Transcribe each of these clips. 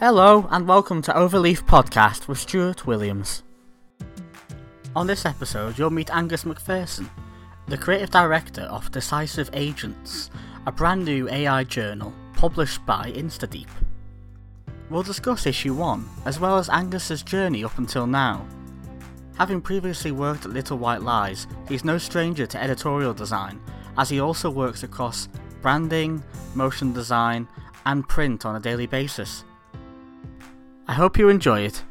Hello, and welcome to Overleaf Podcast with Stuart Williams. On this episode, you'll meet Angus MacPherson, the creative director of Decisive Agents, a brand new AI journal published by InstaDeep. We'll discuss issue 1, as well as Angus's journey up until now. Having previously worked at Little White Lies, he's no stranger to editorial design, as he also works across branding, motion design, and print on a daily basis. I hope you enjoy it.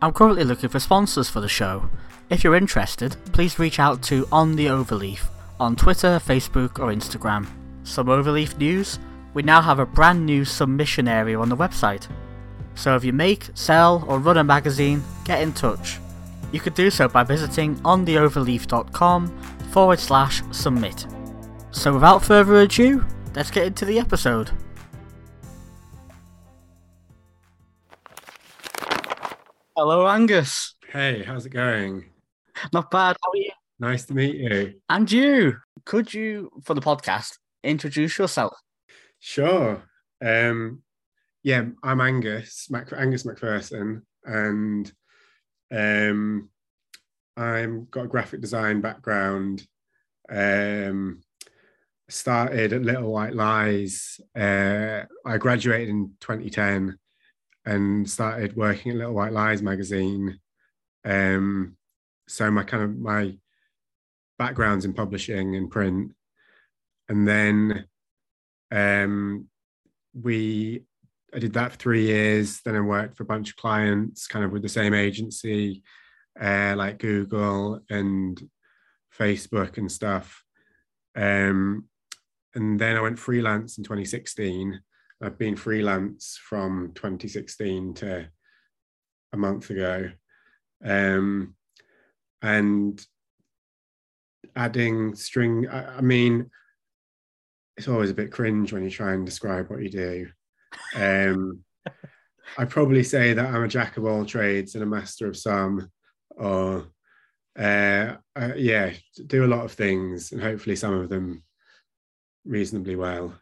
I'm currently looking for sponsors for the show. If you're interested, please reach out to On the Overleaf on Twitter, Facebook, or Instagram. Some Overleaf news we now have a brand new submission area on the website. So if you make, sell, or run a magazine, get in touch. You could do so by visiting ontheoverleaf.com forward slash submit. So without further ado, let's get into the episode. Hello, Angus. Hey, how's it going? Not bad. How are you? Nice to meet you. And you. Could you, for the podcast, introduce yourself? Sure. Um, yeah, I'm Angus, Mac- Angus MacPherson, and um, I'm got a graphic design background. Um, started at Little White Lies. Uh, I graduated in 2010 and started working at Little White Lies magazine. Um, so my kind of my background's in publishing and print, and then um, we I did that for three years. Then I worked for a bunch of clients, kind of with the same agency, uh, like Google and Facebook and stuff. Um, and then I went freelance in 2016. I've been freelance from 2016 to a month ago. Um, and adding string, I, I mean, it's always a bit cringe when you try and describe what you do. Um, I'd probably say that I'm a jack of all trades and a master of some, or uh, uh, yeah, do a lot of things and hopefully some of them reasonably well.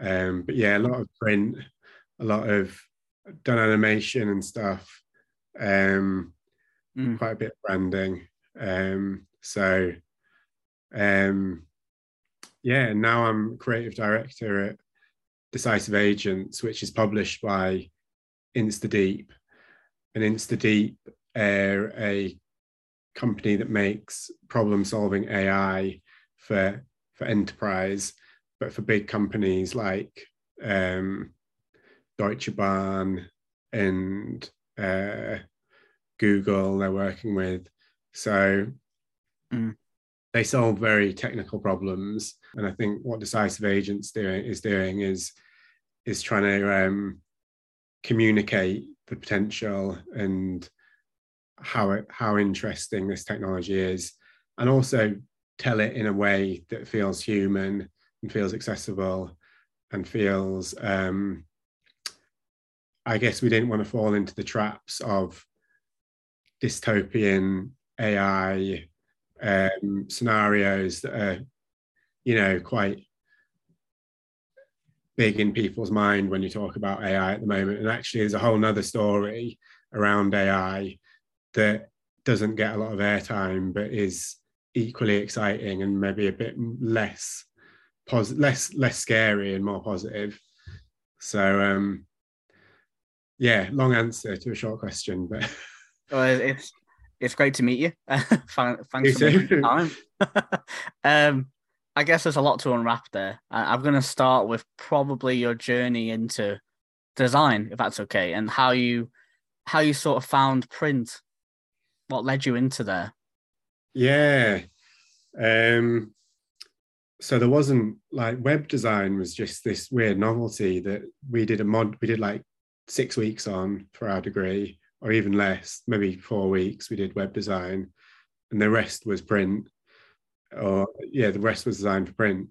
Um, but yeah, a lot of print, a lot of done animation and stuff, um, mm. quite a bit of branding. Um, so um, yeah, now I'm creative director at Decisive Agents, which is published by InstaDeep. And InstaDeep are a company that makes problem solving AI for, for enterprise, but for big companies like um, Deutsche Bahn and uh, Google, they're working with. So mm they solve very technical problems. And I think what Decisive Agents doing is doing is is trying to um, communicate the potential and how it, how interesting this technology is, and also tell it in a way that feels human and feels accessible and feels. Um, I guess we didn't want to fall into the traps of dystopian AI um, scenarios that are, you know, quite big in people's mind when you talk about AI at the moment. And actually, there's a whole nother story around AI that doesn't get a lot of airtime, but is equally exciting and maybe a bit less pos- less less scary and more positive. So um yeah, long answer to a short question, but well, it's it's great to meet you. Thanks you for making time. um, I guess there's a lot to unwrap there. I'm going to start with probably your journey into design, if that's okay, and how you how you sort of found print. What led you into there? Yeah. Um, so there wasn't like web design was just this weird novelty that we did a mod. We did like six weeks on for our degree or even less, maybe four weeks, we did web design, and the rest was print. Or yeah, the rest was designed for print.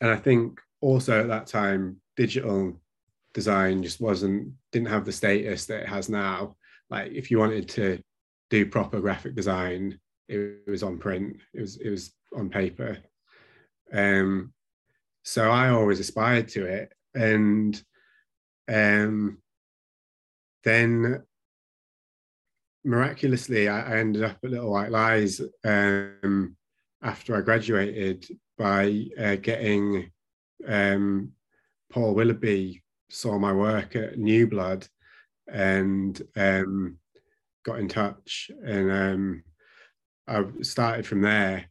And I think also at that time, digital design just wasn't didn't have the status that it has now. Like if you wanted to do proper graphic design, it was on print. It was it was on paper. Um, so I always aspired to it, and um, then miraculously, I, I, ended up at Little White Lies um, after I graduated by uh, getting um, Paul Willoughby saw my work at New Blood and um, got in touch, and um, I started from there.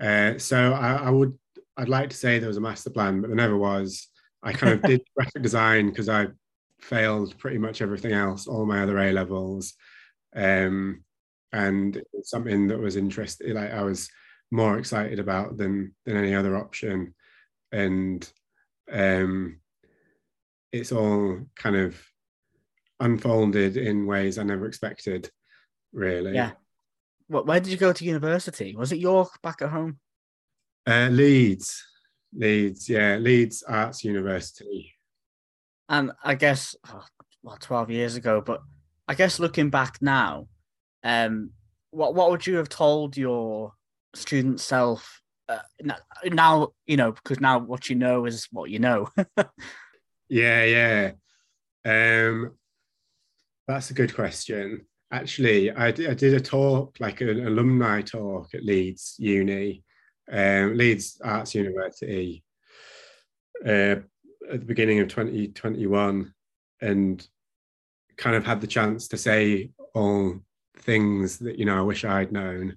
Uh, so I, I, would, I'd like to say there was a master plan, but there never was. I kind of did graphic design because I failed pretty much everything else, all my other A levels, um, and something that was interesting. Like I was more excited about than than any other option, and um, it's all kind of unfolded in ways I never expected. Really, yeah. What? Where did you go to university? Was it York back at home? Uh, Leeds, Leeds, yeah, Leeds Arts University. And I guess, oh, well, 12 years ago, but I guess looking back now, um, what what would you have told your student self uh, now? You know, because now what you know is what you know. yeah, yeah. Um, that's a good question. Actually, I, d- I did a talk, like an alumni talk at Leeds Uni, um, Leeds Arts University, uh, at the beginning of 2021 and kind of had the chance to say all things that you know I wish I'd known.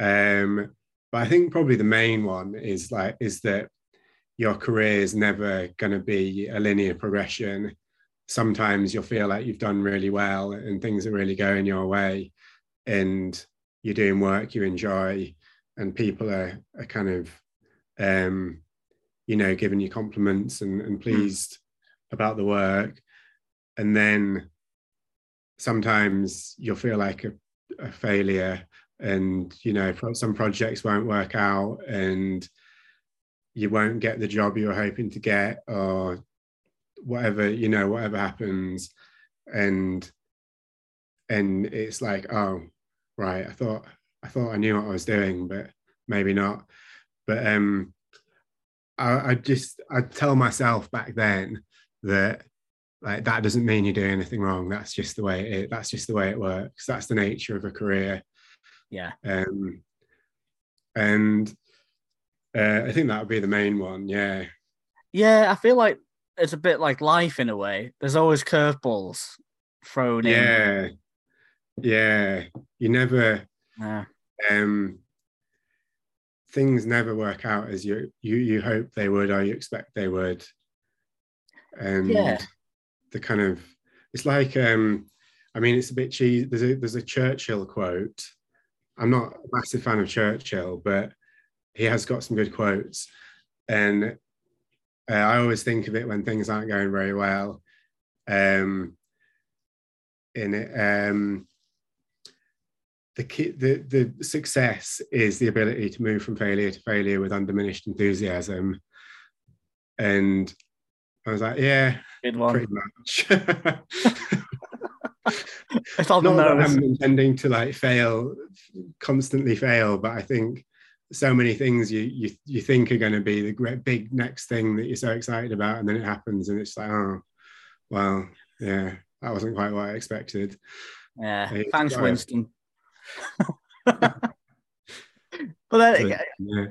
Um, but I think probably the main one is like is that your career is never going to be a linear progression. Sometimes you'll feel like you've done really well and things are really going your way, and you're doing work you enjoy, and people are, are kind of um, you know, giving you compliments and, and hmm. pleased mm. about the work. And then sometimes you'll feel like a, a failure and, you know, some projects won't work out and you won't get the job you're hoping to get or whatever, you know, whatever happens. And, and it's like, oh, right, I thought, I thought I knew what I was doing, but maybe not. But um, I, I just I tell myself back then that like that doesn't mean you're doing anything wrong. That's just the way it. That's just the way it works. That's the nature of a career. Yeah. Um. And uh, I think that would be the main one. Yeah. Yeah, I feel like it's a bit like life in a way. There's always curveballs thrown yeah. in. Yeah. Yeah. You never. Yeah. Um things never work out as you you you hope they would or you expect they would and yeah. the kind of it's like um i mean it's a bit cheesy there's a there's a churchill quote i'm not a massive fan of churchill but he has got some good quotes and uh, i always think of it when things aren't going very well um in it um the, key, the the success is the ability to move from failure to failure with undiminished enthusiasm. And I was like, yeah, Good one. pretty much. it's Not that I'm intending to like fail, constantly fail, but I think so many things you you you think are going to be the great big next thing that you're so excited about, and then it happens, and it's like, oh, well, yeah, that wasn't quite what I expected. Yeah, thanks, Winston. but then again, yeah.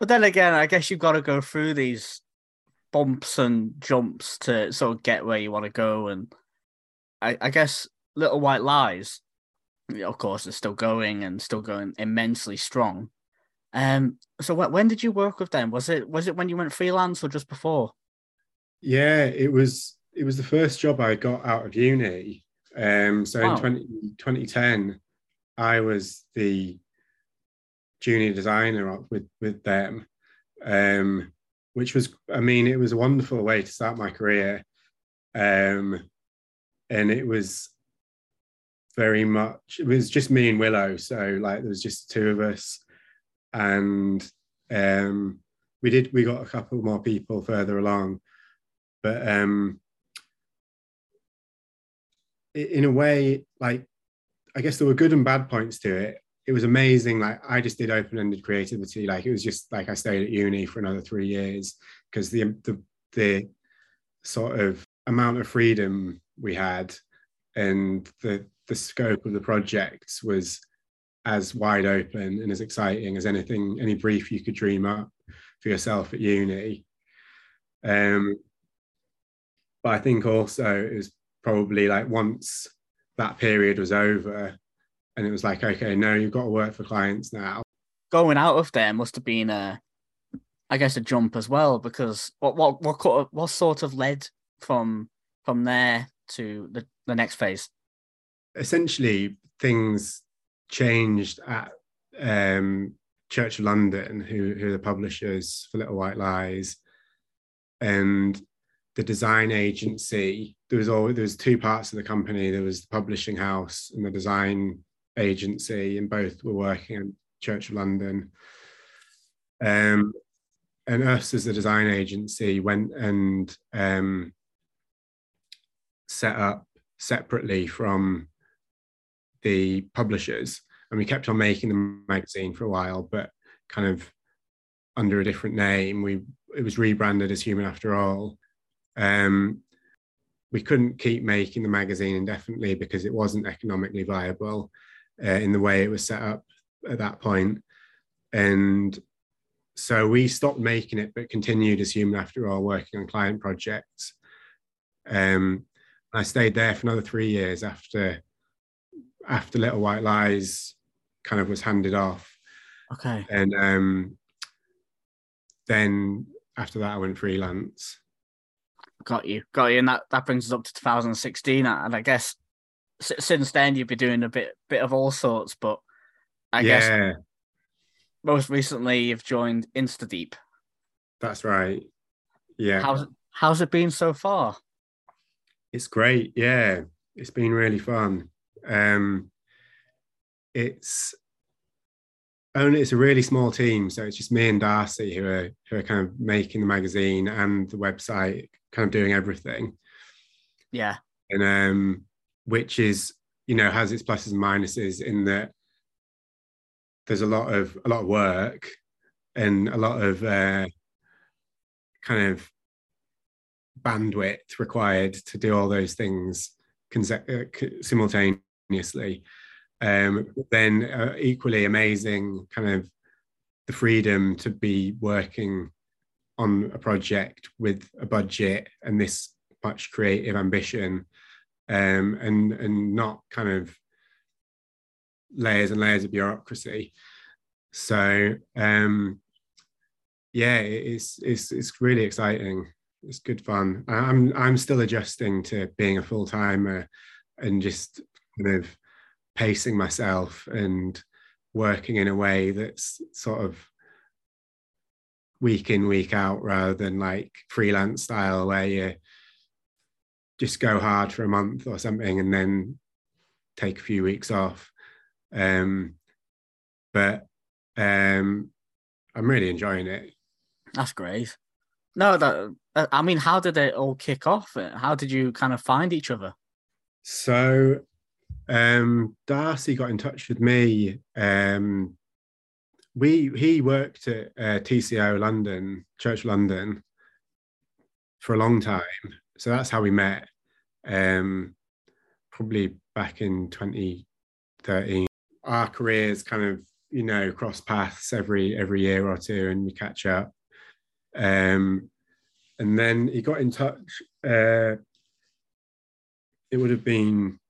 but then again, I guess you've got to go through these bumps and jumps to sort of get where you want to go. And I, I guess Little White Lies, of course, is still going and still going immensely strong. Um, so when did you work with them? Was it was it when you went freelance or just before? Yeah, it was it was the first job I got out of uni. Um, so wow. in 20, 2010, I was the junior designer with with them, um, which was, I mean, it was a wonderful way to start my career, um, and it was very much. It was just me and Willow, so like there was just two of us, and um, we did we got a couple more people further along, but um, in a way, like I guess there were good and bad points to it. It was amazing. Like I just did open-ended creativity. Like it was just like I stayed at uni for another three years because the the the sort of amount of freedom we had and the the scope of the projects was as wide open and as exciting as anything any brief you could dream up for yourself at uni. Um, but i think also it was probably like once that period was over and it was like okay no you've got to work for clients now. Going out of there must have been a i guess a jump as well because what what what what sort of led from from there to the, the next phase? Essentially things changed at um, Church of London, who, who are the publishers for Little White Lies, and the design agency. There was always there was two parts of the company. There was the publishing house and the design agency, and both were working at Church of London. Um, and us as the design agency went and um, set up separately from the publishers. And we kept on making the magazine for a while but kind of under a different name. We it was rebranded as human after all. Um, we couldn't keep making the magazine indefinitely because it wasn't economically viable uh, in the way it was set up at that point. And so we stopped making it but continued as human after all working on client projects. Um, i stayed there for another three years after after Little White Lies kind of was handed off. Okay. And um, then after that, I went freelance. Got you, got you, and that that brings us up to 2016, and I guess since then you've been doing a bit bit of all sorts, but I yeah. guess most recently you've joined InstaDeep. That's right. Yeah. How's how's it been so far? It's great. Yeah, it's been really fun. Um, it's only it's a really small team, so it's just me and Darcy who are who are kind of making the magazine and the website, kind of doing everything. Yeah, and um, which is you know has its pluses and minuses in that there's a lot of a lot of work and a lot of uh, kind of bandwidth required to do all those things uh, simultaneously simultaneously. Um, then uh, equally amazing, kind of the freedom to be working on a project with a budget and this much creative ambition, um, and and not kind of layers and layers of bureaucracy. So um, yeah, it's it's it's really exciting. It's good fun. I'm I'm still adjusting to being a full timer and just kind of pacing myself and working in a way that's sort of week in week out rather than like freelance style where you just go hard for a month or something and then take a few weeks off. Um but um i'm really enjoying it. That's great. No that i mean how did it all kick off? How did you kind of find each other? So um, Darcy got in touch with me. Um, we he worked at uh, TCO London, Church London, for a long time. So that's how we met. Um, probably back in 2013. Our careers kind of you know cross paths every every year or two, and we catch up. Um, and then he got in touch. Uh, it would have been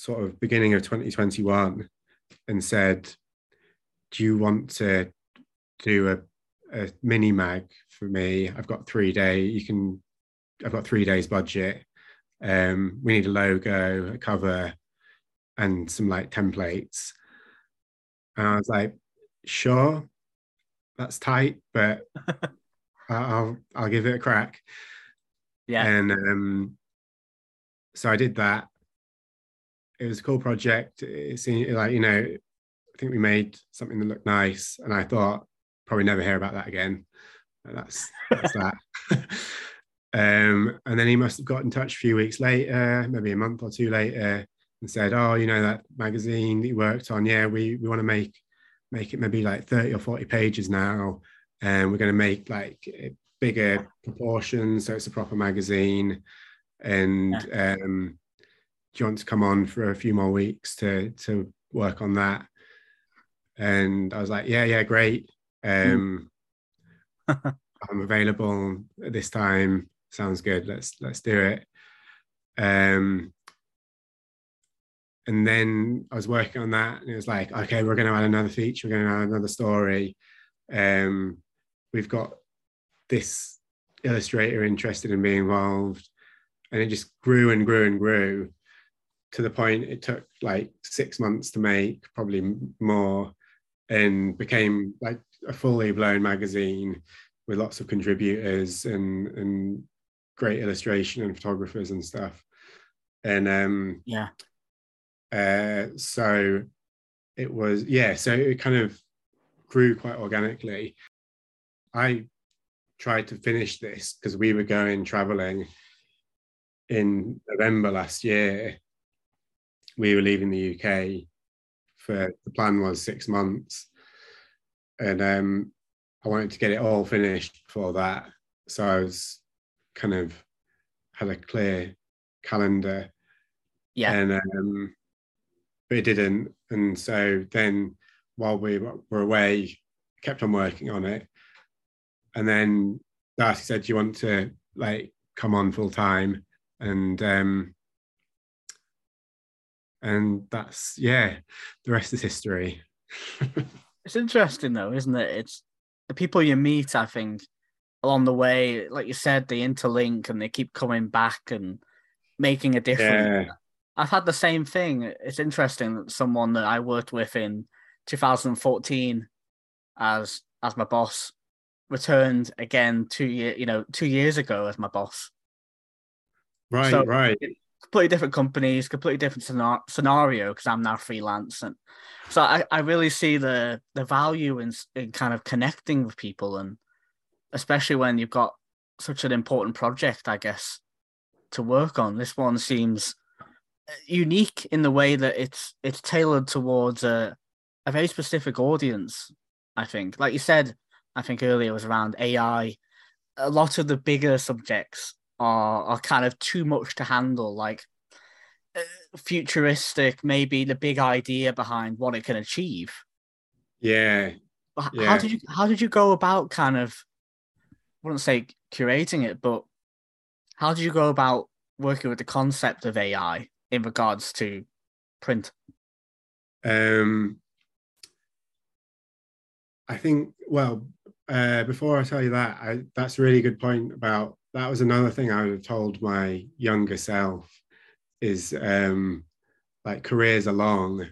sort of beginning of 2021 and said, Do you want to do a, a mini mag for me? I've got three day, you can, I've got three days budget. Um, we need a logo, a cover, and some like templates. And I was like, sure, that's tight, but I'll I'll give it a crack. Yeah. And um, so I did that, it was a cool project. It seemed like, you know, I think we made something that looked nice. And I thought, probably never hear about that again. And that's, that's that. um, and then he must have got in touch a few weeks later, maybe a month or two later, and said, Oh, you know, that magazine that you worked on, yeah, we, we want to make make it maybe like 30 or 40 pages now. And we're going to make like bigger proportions, so it's a proper magazine. And yeah. um, do you want to come on for a few more weeks to to work on that? And I was like, yeah, yeah, great. Um, mm. I'm available at this time. Sounds good. Let's let's do it. Um, and then I was working on that, and it was like, okay, we're going to add another feature. We're going to add another story. Um, we've got this illustrator interested in being involved, and it just grew and grew and grew to the point it took like six months to make, probably more, and became like a fully blown magazine with lots of contributors and and great illustration and photographers and stuff. And um, yeah, uh, so it was yeah, so it kind of grew quite organically. I tried to finish this because we were going traveling in November last year. We were leaving the UK for the plan was six months. And um, I wanted to get it all finished before that. So I was kind of had a clear calendar. Yeah. And um, but it didn't. And so then while we were away, kept on working on it. And then Darcy said, Do you want to like come on full time? And um and that's yeah, the rest is history. it's interesting though, isn't it? It's the people you meet, I think, along the way, like you said, they interlink and they keep coming back and making a difference. Yeah. I've had the same thing. It's interesting that someone that I worked with in 2014 as as my boss returned again two year you know two years ago as my boss. Right, so, right. Completely different companies, completely different scenario because I'm now freelance, and so I, I really see the the value in in kind of connecting with people, and especially when you've got such an important project, I guess, to work on. This one seems uh, unique in the way that it's it's tailored towards a a very specific audience. I think, like you said, I think earlier was around AI. A lot of the bigger subjects are are kind of too much to handle, like uh, futuristic, maybe the big idea behind what it can achieve. Yeah. yeah. How did you how did you go about kind of I wouldn't say curating it, but how did you go about working with the concept of AI in regards to print? Um, I think, well, uh, before I tell you that, I, that's a really good point about that was another thing I would have told my younger self is um, like careers are long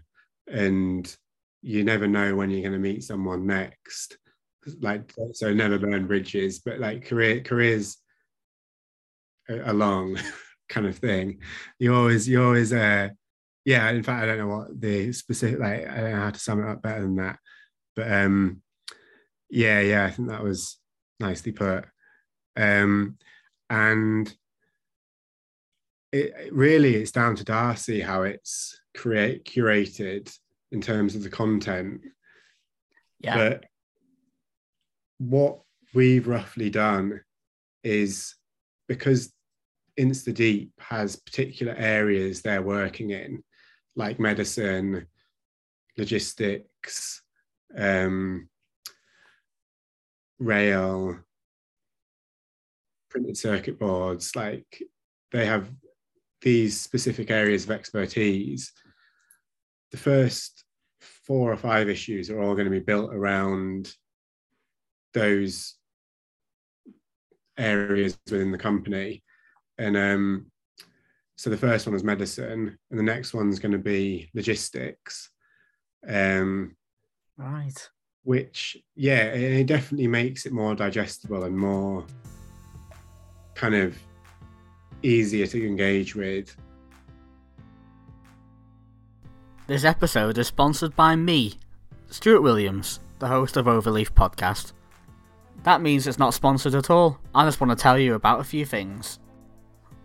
and you never know when you're going to meet someone next like so never burn bridges but like career careers are long kind of thing. You always, you always, uh, yeah. In fact, I don't know what the specific, like, I don't know how to sum it up better than that. But um, yeah, yeah, I think that was nicely put. Um, and it, it really, it's down to Darcy how it's create curated in terms of the content. Yeah. But what we've roughly done is because InstaDeep has particular areas they're working in, like medicine, logistics, um, rail, printed circuit boards. Like they have these specific areas of expertise. The first four or five issues are all going to be built around those areas within the company and um, so the first one was medicine, and the next one's going to be logistics. Um, right. Which, yeah, it definitely makes it more digestible and more kind of easier to engage with. This episode is sponsored by me, Stuart Williams, the host of Overleaf Podcast. That means it's not sponsored at all. I just want to tell you about a few things.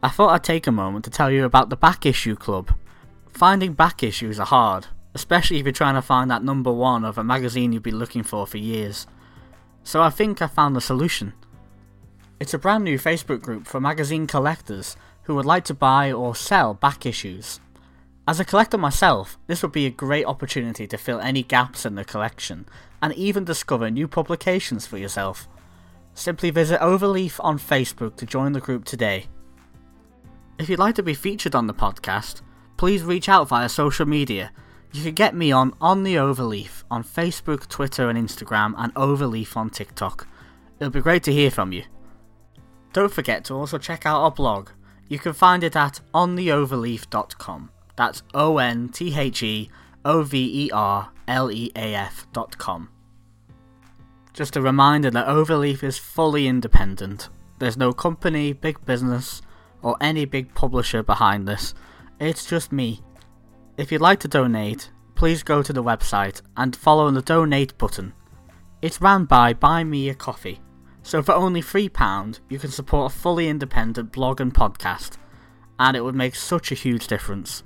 I thought I'd take a moment to tell you about the Back Issue Club. Finding back issues are hard, especially if you're trying to find that number one of a magazine you've been looking for for years. So I think I found the solution. It's a brand new Facebook group for magazine collectors who would like to buy or sell back issues. As a collector myself, this would be a great opportunity to fill any gaps in the collection and even discover new publications for yourself. Simply visit Overleaf on Facebook to join the group today. If you'd like to be featured on the podcast, please reach out via social media. You can get me on On the Overleaf on Facebook, Twitter, and Instagram, and Overleaf on TikTok. It'll be great to hear from you. Don't forget to also check out our blog. You can find it at ontheoverleaf.com. That's O N T H E O V E R L E A F.com. Just a reminder that Overleaf is fully independent. There's no company, big business, or any big publisher behind this. It's just me. If you'd like to donate, please go to the website and follow the donate button. It's ran by Buy Me a Coffee, so for only £3 you can support a fully independent blog and podcast, and it would make such a huge difference.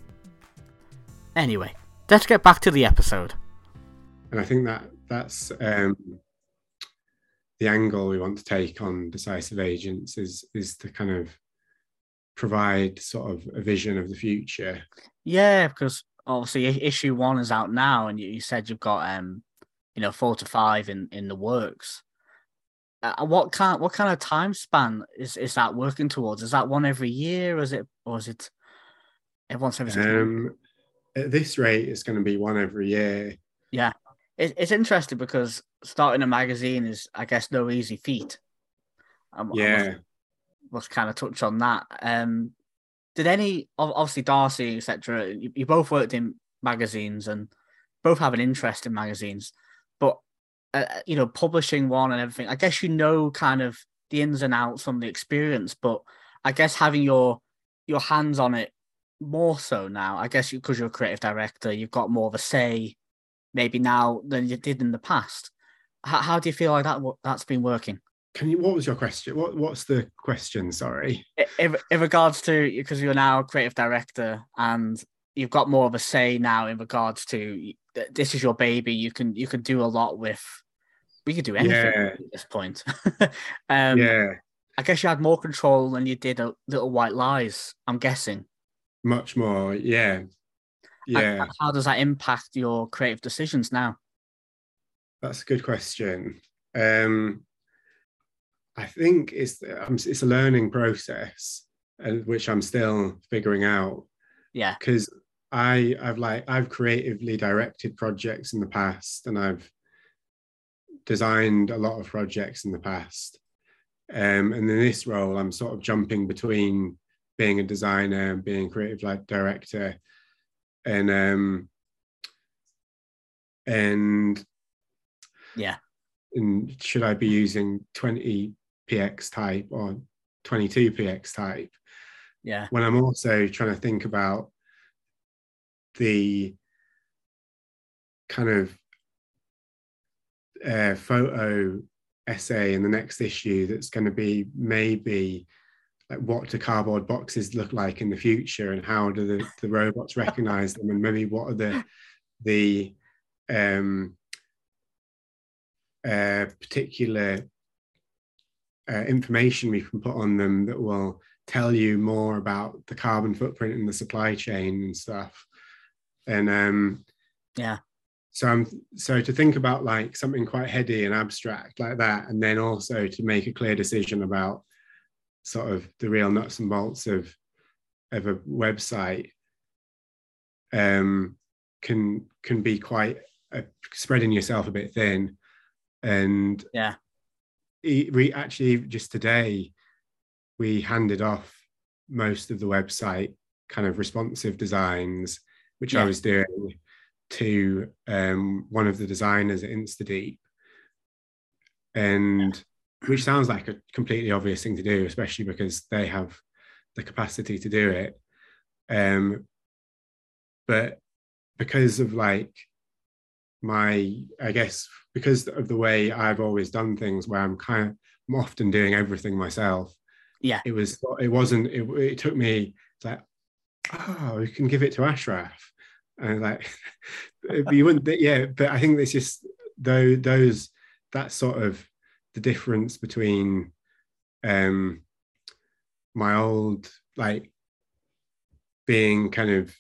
Anyway, let's get back to the episode. And I think that that's um, the angle we want to take on decisive agents is is to kind of provide sort of a vision of the future. Yeah, because obviously issue one is out now, and you, you said you've got um, you know, four to five in in the works. Uh, what kind what kind of time span is is that working towards? Is that one every year, or is it or is it once every? Um, at this rate, it's going to be one every year. Yeah, it, it's interesting because starting a magazine is, I guess, no easy feat. Um, yeah, let's kind of touch on that. Um, did any obviously Darcy etc. You, you, both worked in magazines and both have an interest in magazines, but uh, you know, publishing one and everything. I guess you know kind of the ins and outs from the experience, but I guess having your your hands on it more so now. I guess because you, are a creative director, you've got more of a say, maybe now than you did in the past. How, how do you feel like that that's been working? Can you? What was your question? What What's the question? Sorry. In, in regards to because you're now a creative director and you've got more of a say now in regards to this is your baby. You can you can do a lot with. We could do anything yeah. at this point. um, yeah. I guess you had more control than you did a Little White Lies. I'm guessing. Much more, yeah, yeah. How, how does that impact your creative decisions now? That's a good question. Um, I think it's it's a learning process, uh, which I'm still figuring out. Yeah, because I I've like I've creatively directed projects in the past, and I've designed a lot of projects in the past. Um, and in this role, I'm sort of jumping between being a designer and being creative like director, and um, and yeah, and should I be using 20 px type or 22 px type? Yeah. When i'm also trying to think about the kind of uh, photo essay in the next issue that's going to be maybe like what do cardboard boxes look like in the future and how do the, the robots recognize them and maybe what are the the um, uh, particular uh, information we can put on them that will tell you more about the carbon footprint in the supply chain and stuff. And um, yeah, so I'm so to think about like something quite heady and abstract like that, and then also to make a clear decision about sort of the real nuts and bolts of of a website um, can can be quite uh, spreading yourself a bit thin. And yeah. we actually just today we handed off most of the website kind of responsive designs, which yeah. I was doing to um, one of the designers at InstaDeep, and which sounds like a completely obvious thing to do, especially because they have the capacity to do it. Um, but because of like my i guess because of the way i've always done things where i'm kind of i'm often doing everything myself yeah it was it wasn't it, it took me like oh we can give it to ashraf. And like you wouldn't yeah but i think it's just though those that sort of the difference between um, my old like being kind of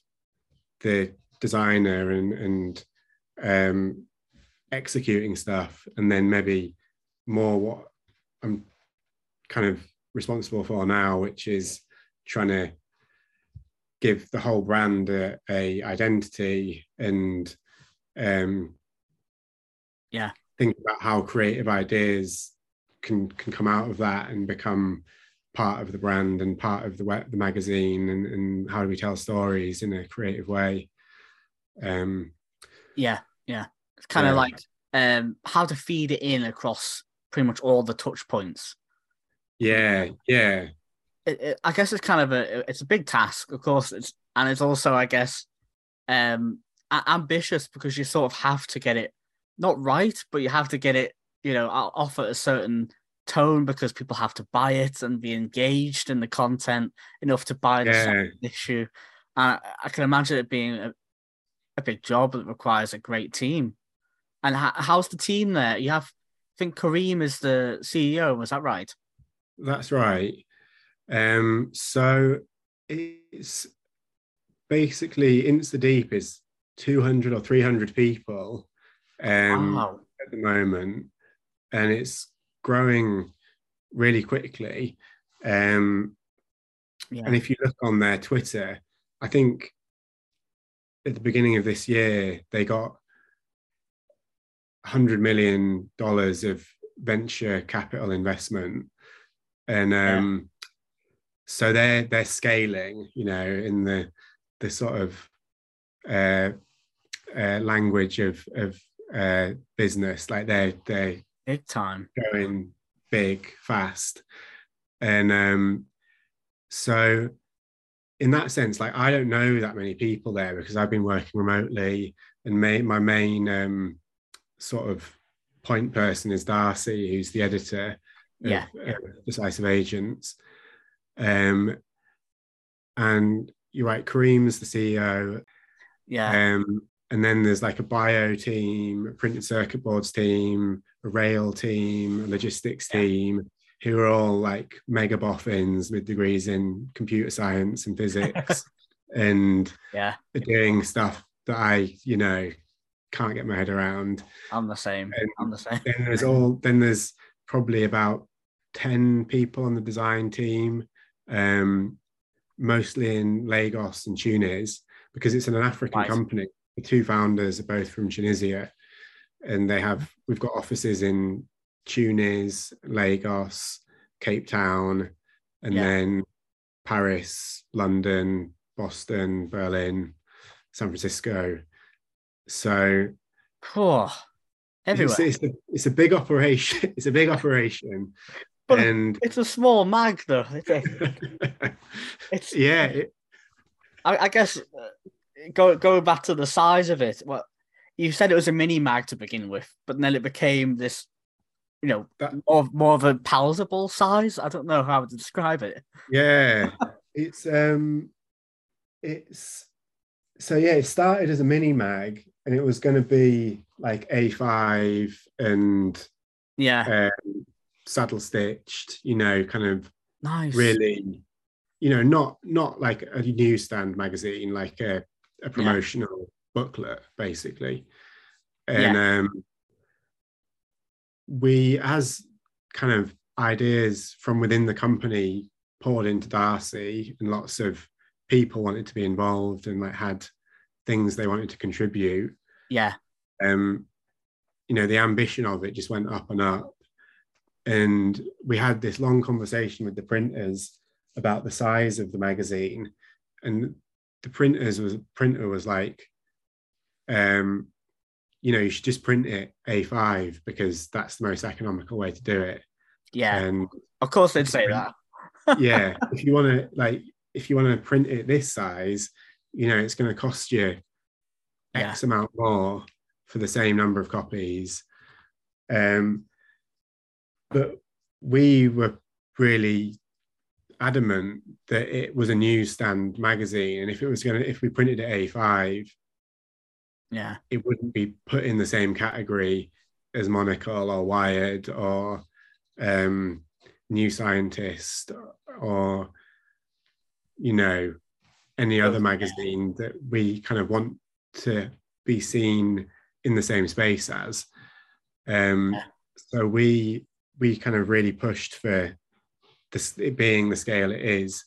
the designer and and um, executing stuff, and then maybe more what I'm kind of responsible for now, which is trying to give the whole brand a, a identity and um, yeah, think about how creative ideas can can come out of that and become part of the brand and part of the web, the magazine and, and how do we tell stories in a creative way. Um yeah yeah. It's kind of Yeah. like um how to feed it in across pretty much all the touch points. Yeah yeah it, it, I guess it's kind of a it's a big task, of course. It's and it's also, I guess, um, ambitious because you sort of have to get it not right, but you have to get it, you know, off at a certain tone because people have to buy it and be engaged in the content enough to buy the Yeah. issue. And I, can imagine it being a, a big job that requires a great team. And ho- how's the team there? You have, I think Karim is the CEO. Was that right? that's right um so it's basically InstaDeep is 200 or 300 people um wow. at the moment and it's growing really quickly um Yeah. And if you look on their Twitter, I think at the beginning of this year, they got $100 million of venture capital investment. And um, so they're, they're scaling, you know, in the, the sort of uh, uh, language of, of uh, business, like they're, they're Big time. going big fast. And um so in that sense like i don't know that many people there because i've been working remotely and my, my main um sort of point person is darcy who's the editor of, Yeah, uh, decisive agents um and you're right karim's the ceo Yeah. um, and then there's like a bio team, a printed circuit boards team, a rail team, a logistics Yeah. team, who are all like mega boffins with degrees in computer science and physics and yeah. doing stuff that I, you know, can't get my head around. I'm the same. And I'm the same. Then there's all then there's probably about 10 people on the design team, um, mostly in Lagos and Tunis, because it's an African Right. company. The two founders are both from Tunisia, and they have we've got offices in Tunis, Lagos, Cape Town, and Yeah. then Paris, London, Boston, Berlin, San Francisco. So everywhere. it's, it's, a, it's a big operation. It's a big operation, But and It's a small mag, though. It's, a, it's yeah, it, I, I guess uh, go, going back to the size of it. Well, you said it was a mini mag to begin with, but then it became this, you know, That- more, more of a palatable size. I don't know how to describe it. yeah, it's um, it's so yeah. It started as a mini mag, and it was going to be like A5 and Yeah, um, saddle stitched. You know, kind of nice. really, you know, not not like a newsstand magazine, like a, a promotional booklet, basically. And um, we, as kind of ideas from within the company, poured into Darcy, and lots of people wanted to be involved and like had things they wanted to contribute. Yeah, Um, you know, the ambition of it just went up and up. And we had this long conversation with the printers about the size of the magazine. And the printers was printer was like, um, you know, you should just print it A5 because that's the most economical way to do it. yeah. And of course, they'd say that. yeah, if you want to like, if you want to print it this size, you know, it's going to cost you Yeah. X amount more for the same number of copies. Um, but we were really adamant that it was a newsstand magazine, and if it was going to, if we printed it A5, Yeah, it wouldn't be put in the same category as Monocle or Wired or um, New Scientist or, you know, any other magazine that we kind of want to be seen in the same space as. Um. So we we kind of really pushed for this it being the scale it is,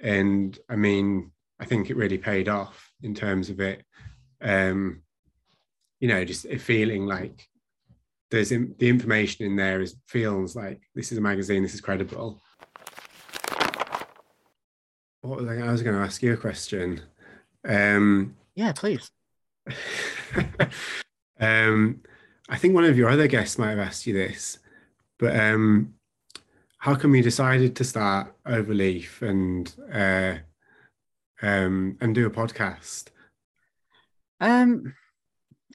and I mean I think it really paid off in terms of it. Um, you know, just feeling like there's in, the information in there is feels like this is a magazine, this is credible. What was I, I was going to ask you a question. Um, yeah, please. um, I think one of your other guests might have asked you this, but um, how come you decided to start Overleaf and uh, um, and do a podcast? Um,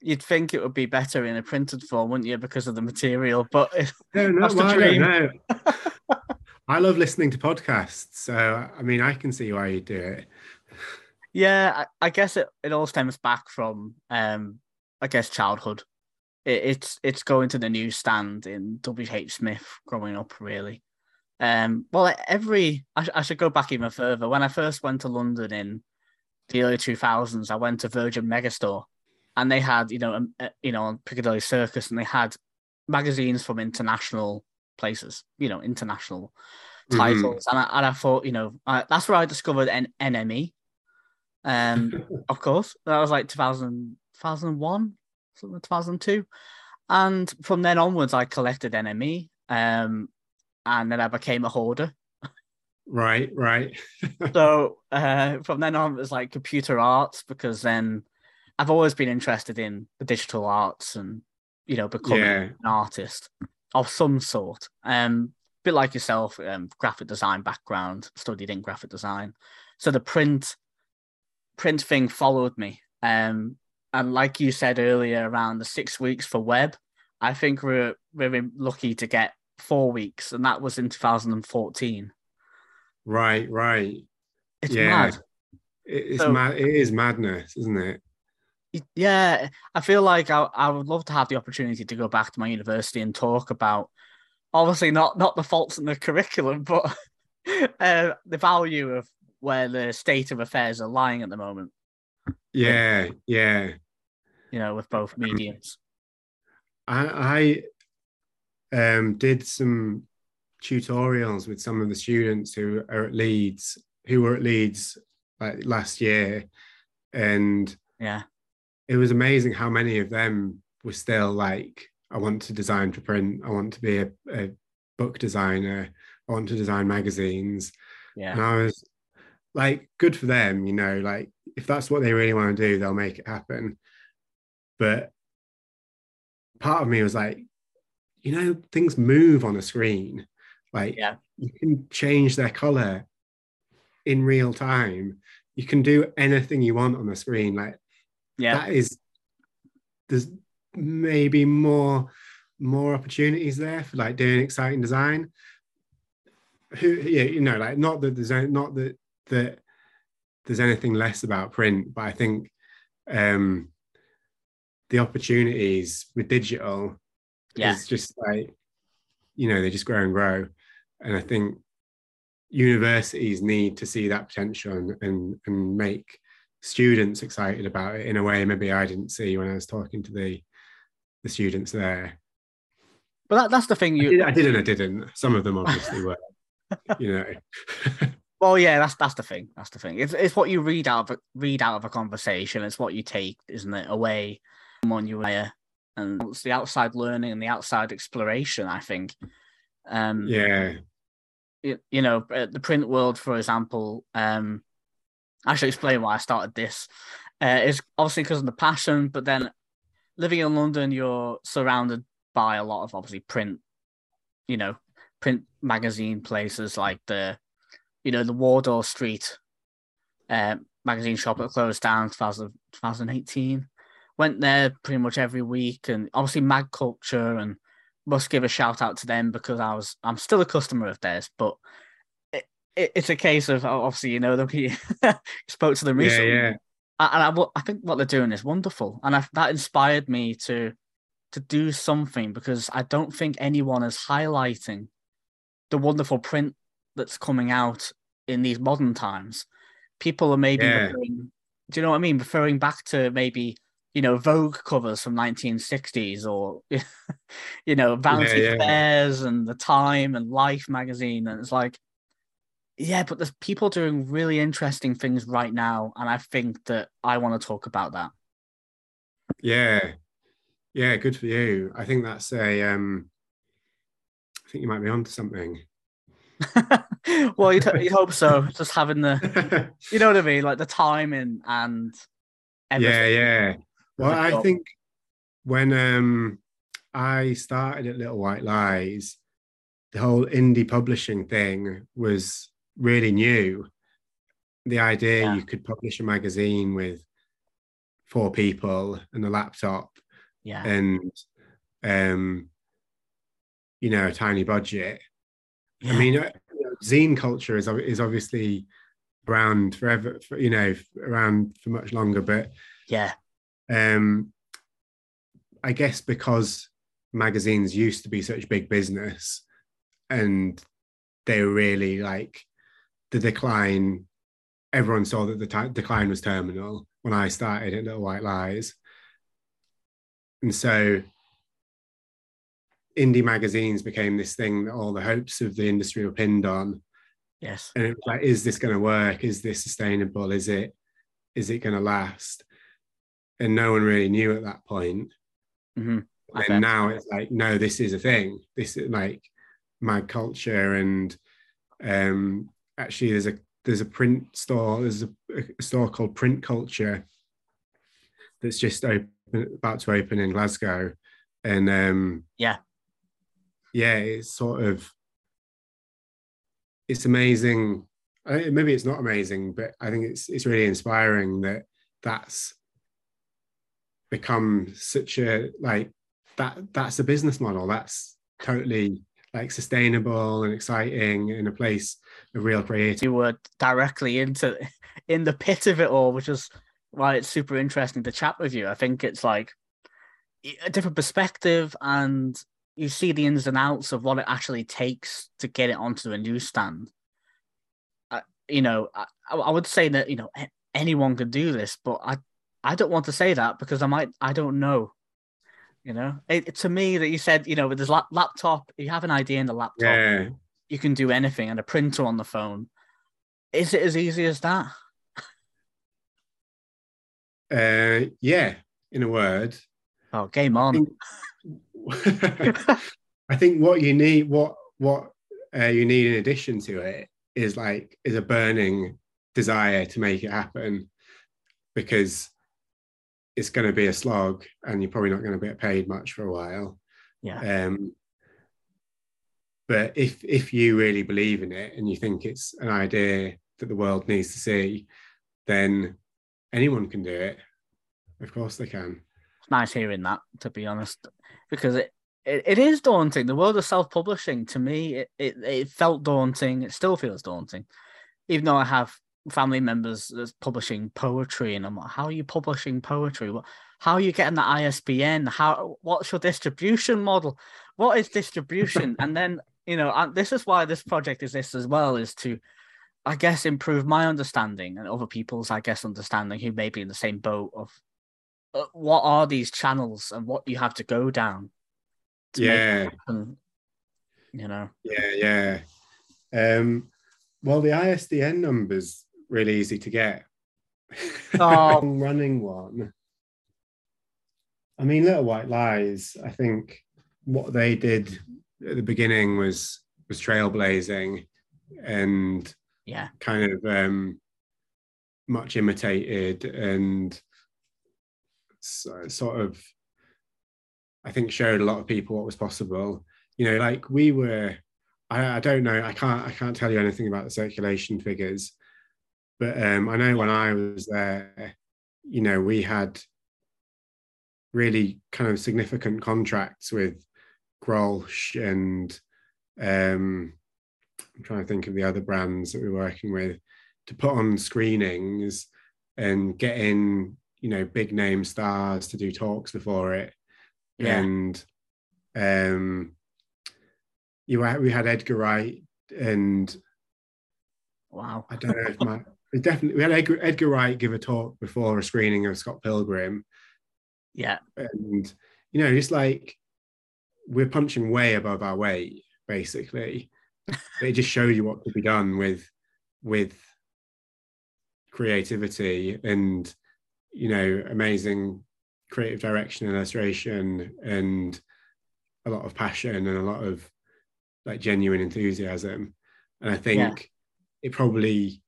you'd think it would be better in a printed form, wouldn't you, because of the material? But no, no, well, no. I love listening to podcasts, so I mean, I can see why you do it. Yeah, I, I guess it, it all stems back from, um, I guess, childhood. It, it's it's going to the newsstand in WH Smith growing up, really. Um, well, every I, I should go back even further. When I first went to London in the early two thousands, I went to Virgin Megastore, and they had you know um, uh, you know on Piccadilly Circus, and they had magazines from international places, you know, international mm-hmm. titles, mm-hmm. and, I, and I thought you know I, that's where I discovered N- NME. Um, of course, that was like 2000, 2001, 2002, and from then onwards, I collected NME. Um, and then I became a hoarder. Right, right. so uh, from then on, it was like computer arts because then I've always been interested in the digital arts and you know becoming yeah. an artist of some sort. Um, a bit like yourself, um, graphic design background, studied in graphic design. So the print print thing followed me. Um, and like you said earlier, around the six weeks for web, I think we're very lucky to get four weeks, and that was in 2014. Right, right. It's yeah. mad. It's so, mad. It is madness, isn't it? Yeah, I feel like I, I would love to have the opportunity to go back to my university and talk about, obviously not not the faults in the curriculum, but uh, the value of where the state of affairs are lying at the moment. Yeah, yeah. You know, with both mediums. I um, did some tutorials with some of the students who are at Leeds, who were at Leeds like last year, and yeah, it was amazing how many of them were still like, I want to design for print, I want to be a, a book designer, I want to design magazines, yeah, and I was like, good for them, you know, like if that's what they really want to do, they'll make it happen, but part of me was like you know things move on a screen. Like yeah. you can change their color in real time. You can do anything you want on the screen. Like yeah. that is there's maybe more more opportunities there for like doing exciting design. Who yeah you know like not that there's not that that there's anything less about print but i think um the opportunities with digital yeah. It's just like, you know, they just grow and grow. And I think universities need to see that potential and, and, and make students excited about it in a way maybe I didn't see when I was talking to the the students there. But that, that's the thing you I, did, not I didn't. Some of them obviously were, you know. well, yeah, that's that's the thing. That's the thing. It's, it's what you read out of read out of a conversation. It's what you take, isn't it, away on you and it's the outside learning and the outside exploration. I think. Um, yeah. You, you know, the print world, for example. Um, I should explain why I started this. Uh, is obviously because of the passion, but then living in London, you're surrounded by a lot of obviously print. You know, print magazine places like the, you know, the Wardour Street uh, magazine shop that closed down 2000, 2018 went there pretty much every week, and obviously Mag Culture, and must give a shout out to them because I was I'm still a customer of theirs, but it, it, it's a case of obviously you know them. we spoke to them recently, yeah, yeah. and I, I think what they're doing is wonderful, and I, that inspired me to to do something because I don't think anyone is highlighting the wonderful print that's coming out in these modern times. People are maybe, Yeah. referring, do you know what I mean? Referring back to maybe you know Vogue covers from 1960s or you know Vanity yeah. Fairs and the Time and Life magazine, and it's like, yeah, but there's people doing really interesting things right now, and I think that I want to talk about that. Yeah. Yeah, good for you. I think that's a um I think you might be onto something. well, you'd, you'd hope so. Just having the, you know what I mean, like the timing and yeah, yeah. Well, I think when um I started at Little White Lies, the whole indie publishing thing was really new. The idea Yeah. you could publish a magazine with four people and a laptop yeah, and um you know a tiny budget yeah. i mean uh, you know, zine culture is, is obviously around forever for, you know around for much longer but yeah, um i guess because magazines used to be such big business and they were really like the decline everyone saw that the ti- decline was terminal when i started at little white lies. And so indie magazines became this thing that all the hopes of the industry were pinned on. Yes, and it was like is this going to work? Is this sustainable? Is it is it going to last and no one really knew at that point. Hmm and bet. now it's like no this is a thing. This is like mag culture and um actually there's a there's a print store there's a, a store called print culture that's just open about to open in glasgow. And um Yeah. yeah it's sort of it's amazing. Maybe it's not amazing but i think it's it's really inspiring that that's become such a like that that's a business model that's totally like sustainable and exciting in a place of real creativity You were directly into in the pit of it all, which is why it's super interesting to chat with you. I think it's like a different perspective, and you see the ins and outs of what it actually takes to get it onto a newsstand. I, you know, I, I would say that you know anyone could do this, but I I don't want to say that because I might I don't know. You know, it, to me that you said you know with this lap, laptop, you have an idea in the laptop, yeah you can do anything, and a printer on the phone. Is it as easy as that? uh yeah in a word Oh, game on. I think what you need, what what uh, you need in addition to it, is like is a burning desire to make it happen, because it's going to be a slog, and you're probably not going to get paid much for a while. Yeah. Um, but if if you really believe in it and you think it's an idea that the world needs to see, then anyone can do it. Of course, they can. It's nice hearing that, to be honest, because it, it, it is daunting. The world of self publishing, to me, it, it, it felt daunting. It still feels daunting, even though I have family members that's publishing poetry, and I'm like, how are you publishing poetry? What, how are you getting the ISBN? How what's your distribution model? What is distribution? and then you know, and this is why this project exists as well, is to I guess improve my understanding and other people's, I guess, understanding who may be in the same boat of uh, what are these channels and what you have to go down. to Yeah. happen, you know. Yeah, yeah. Um, well, the ISBN number's really easy to get. Oh. running one. I mean, Little White Lies. I think what they did at the beginning was was trailblazing and Yeah, kind of um, much imitated and so, sort of, I think, showed a lot of people what was possible. You know, like we were. I, I don't know. I can't. I can't tell you anything about the circulation figures, but um, I know when I was there, you know, we had really kind of significant contracts with Grolsch and um, I'm trying to think of the other brands that we're working with to put on screenings and get in, you know, big name stars to do talks before it. Yeah. And um you we had Edgar Wright and Wow. I don't know if my definitely we had Edgar, Edgar Wright give a talk before a screening of Scott Pilgrim, Yeah. and you know, just like we're punching way above our weight, basically. it just shows you what could be done with with creativity and you know amazing creative direction and illustration and a lot of passion and a lot of like genuine enthusiasm and i think Yeah. it probably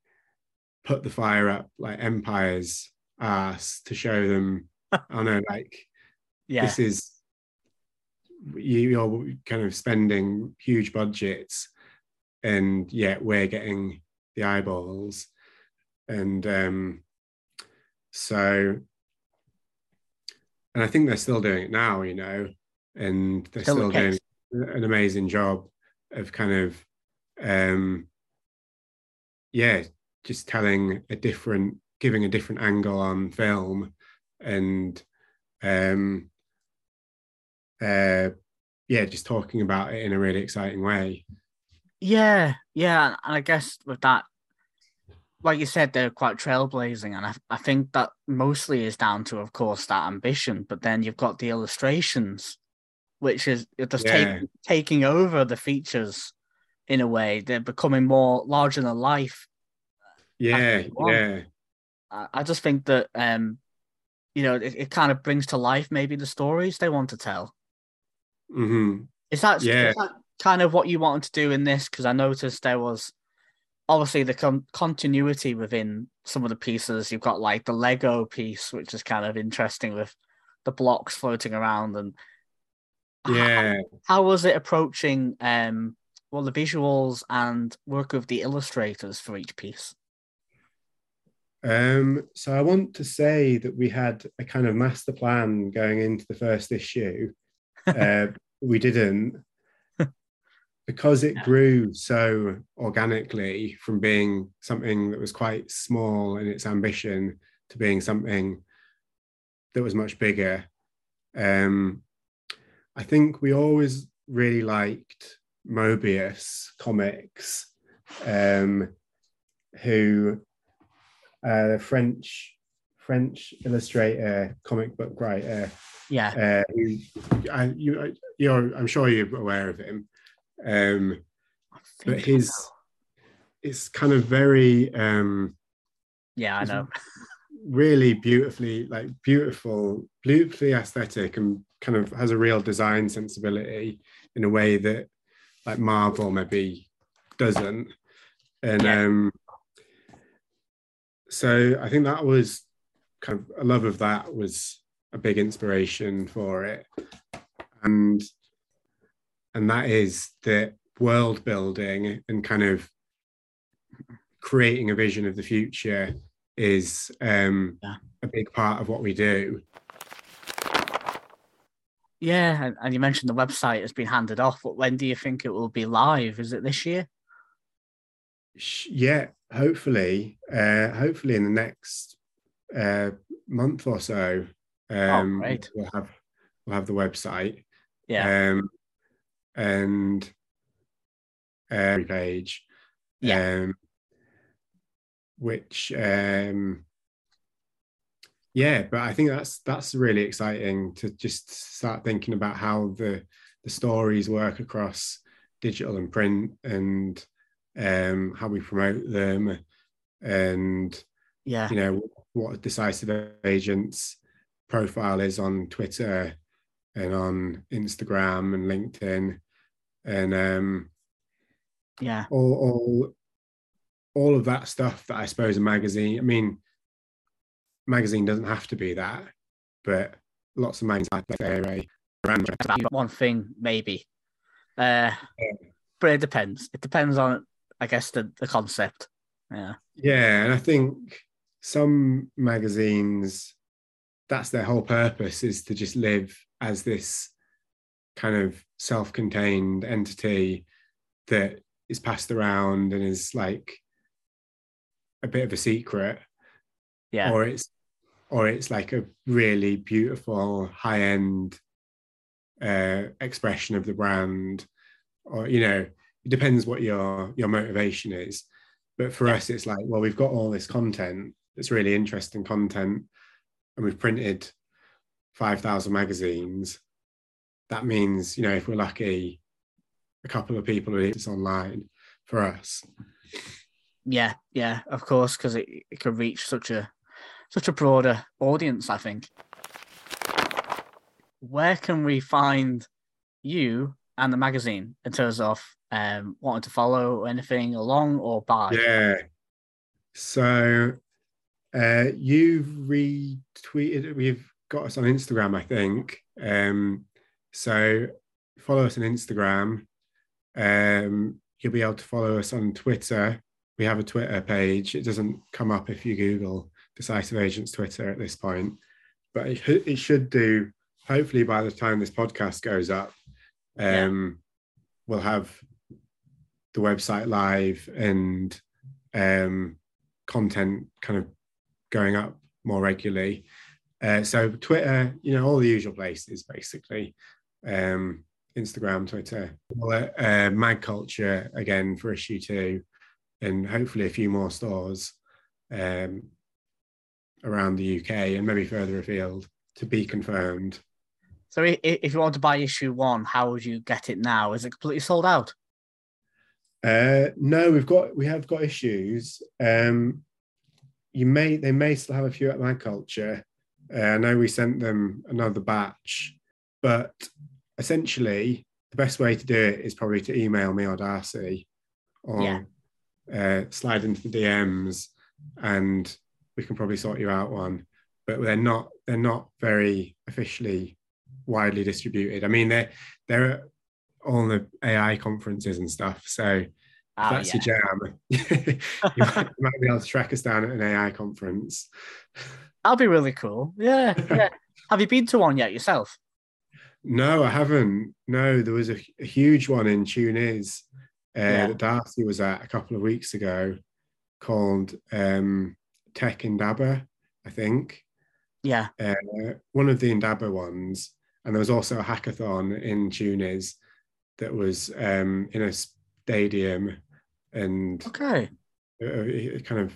put the fire up like empire's ass to show them i know like Yeah. this is you- you're kind of spending huge budgets and yet we're getting the eyeballs and um so and i think they're still doing it now you know and they're Still still, doing an amazing job of kind of um yeah just telling a different giving a different angle on film and um uh yeah just talking about it in a really exciting way Yeah, yeah, and I guess with that, like you said, they're quite trailblazing, and I, I think that mostly is down to, of course, that ambition. But then you've got the illustrations, which is just Yeah. taking taking over the features in a way. They're becoming more larger than life. Yeah yeah I, I just think that, um, you know, it, it kind of brings to life maybe the stories they want to tell. hmm Is that, Yeah. is that kind of what you wanted to do in this? Because I noticed there was obviously the con- continuity within some of the pieces. You've got like the Lego piece, which is kind of interesting with the blocks floating around. And yeah how was it approaching um well the visuals and work of the illustrators for each piece? Um, so I want to say that we had a kind of master plan going into the first issue. Uh, we didn't because it grew so organically from being something that was quite small in its ambition to being something that was much bigger. Um, I think we always really liked Moebius comics, um, who uh, French French illustrator, comic book writer, Yeah. uh, who I, you, you're, I'm sure you're aware of him. Um, but his it's kind of very um, Yeah, I know. really beautifully like beautiful beautifully aesthetic and kind of has a real design sensibility in a way that like marvel maybe doesn't and Yeah. um so i think that was kind of a love of that was a big inspiration for it and and that is that world building and kind of creating a vision of the future is um, Yeah. a big part of what we do. Yeah, and, and you mentioned the website has been handed off, but when do you think it will be live? Is it this year? Yeah, hopefully, uh, hopefully in the next uh, month or so, um, great. we'll have we'll have the website Yeah. um, and uh, page, Yeah. um, which um, yeah, but I think that's that's really exciting to just start thinking about how the the stories work across digital and print and um, how we promote them and yeah. you know what a decisive agents profile is on twitter and on instagram and linkedin and um Yeah. all all all of that stuff that i suppose a magazine i mean magazine doesn't have to be that but lots of magazines like brand one thing, maybe. Uh, but it depends. It depends on, I guess, the, the concept. Yeah. Yeah, and I think some magazines, that's their whole purpose is to just live as this kind of self-contained entity that is passed around and is like a bit of a secret, Yeah. or it's or it's like a really beautiful high-end uh, expression of the brand, or you know, it depends what your your motivation is. But for us, it's like, well, we've got all this content. It's really interesting content, and we've printed five thousand magazines. That means, you know, if we're lucky, a couple of people read this online for us. Yeah, yeah, of course, because it, it could reach such a such a broader audience. I think. Where can we find you and the magazine in terms of um, wanting to follow anything along or buy? Yeah. So uh, you've retweeted, we've got us on Instagram, I think. Um, so follow us on Instagram. Um, you'll be able to follow us on Twitter. We have a Twitter page. It doesn't come up if you Google Decisive Agents Twitter at this point, but it, it should do. Hopefully, by the time this podcast goes up, Yeah. um, we'll have the website live and um, content kind of going up more regularly. Uh, so Twitter, you know, all the usual places basically. Um, Instagram, Twitter, uh, Mag Culture again for issue two, and hopefully a few more stores um, around the UK and maybe further afield to be confirmed. So if you want to buy issue one, how would you get it now? Is it completely sold out? Uh, no, we've got we have got issues. Um, you may they may still have a few at Mag Culture. Uh, I know we sent them another batch, but essentially the best way to do it is probably to email me or Darcy, or Yeah. uh, slide into the DMs, and we can probably sort you out one. But they're not they're not very officially widely distributed. I mean they're they're all the AI conferences and stuff. So Ah, that's yeah. your jam. you, might, you might be able to track us down at an AI conference. That'll be really cool. Yeah, yeah. Have you been to one yet yourself? No, I haven't. No, there was a, a huge one in Tunis uh, Yeah. that Darcy was at a couple of weeks ago called um, Tech Indaba, I think. Yeah, Uh, one of the Indaba ones. And there was also a hackathon in Tunis that was um, in a stadium and okay. a, a kind of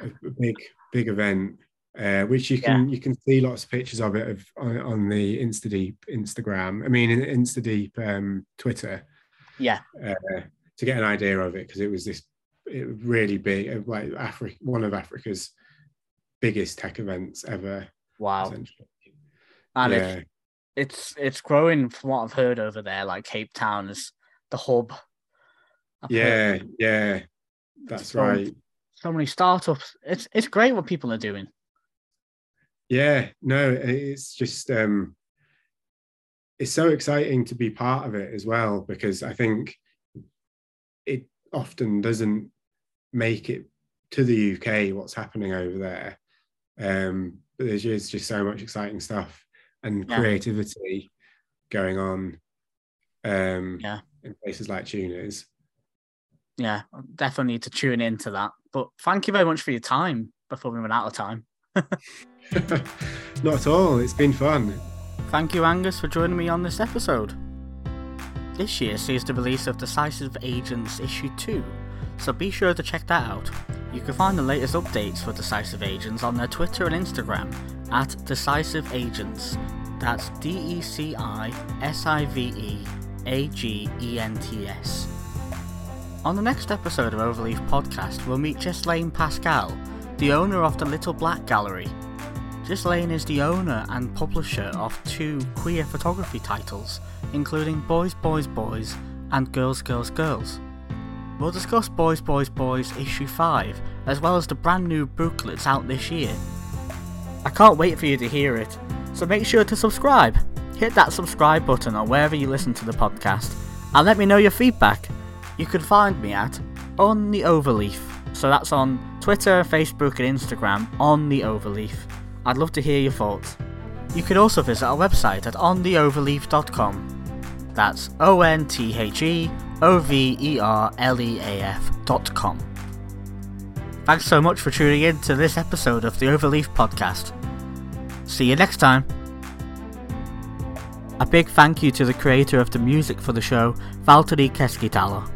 a big big event uh, which you can you can see lots of pictures of it of, on, on the instadeep instagram i mean in instadeep um, twitter. Yeah, uh, to get an idea of it because it was this it really big uh, like africa one of africa's biggest tech events ever wow. And yeah it's it's growing from what I've heard over there. Like Cape Town is the hub. I've heard yeah yeah that's So- right So many startups. It's it's great what people are doing. Yeah, no, it's just um it's so exciting to be part of it as well because I think it often doesn't make it to the UK what's happening over there. Um but there's just, just so much exciting stuff and Yeah. creativity going on um Yeah. in places like Tunis. Yeah, I definitely need to tune into that. But thank you very much for your time before we run out of time. Not at all, it's been fun. Thank you, Angus, for joining me on this episode. This year sees the release of Decisive Agents Issue 2, so be sure to check that out. You can find the latest updates for Decisive Agents on their Twitter and Instagram at Decisive Agents. That's D E C I S I V E A G E N T S. On the next episode of Overleaf Podcast, we'll meet Ghislaine Pascal, the owner of the Little Black Gallery. Ghislaine is the owner and publisher of two queer photography titles, including Boys Boys Boys and Girls Girls Girls. We'll discuss Boys Boys Boys issue 5, as well as the brand new booklets out this year. I can't wait for you to hear it, so make sure to subscribe. Hit that subscribe button on wherever you listen to the podcast, and let me know your feedback. You can find me at On the Overleaf, so that's on Twitter, Facebook, and Instagram, On the Overleaf. I'd love to hear your thoughts. You can also visit our website at ontheoverleaf.com. That's O N T H E O V E R L E A F.com. Thanks so much for tuning in to this episode of the Overleaf Podcast. See you next time. A big thank you to the creator of the music for the show, Valtteri Keskitalo.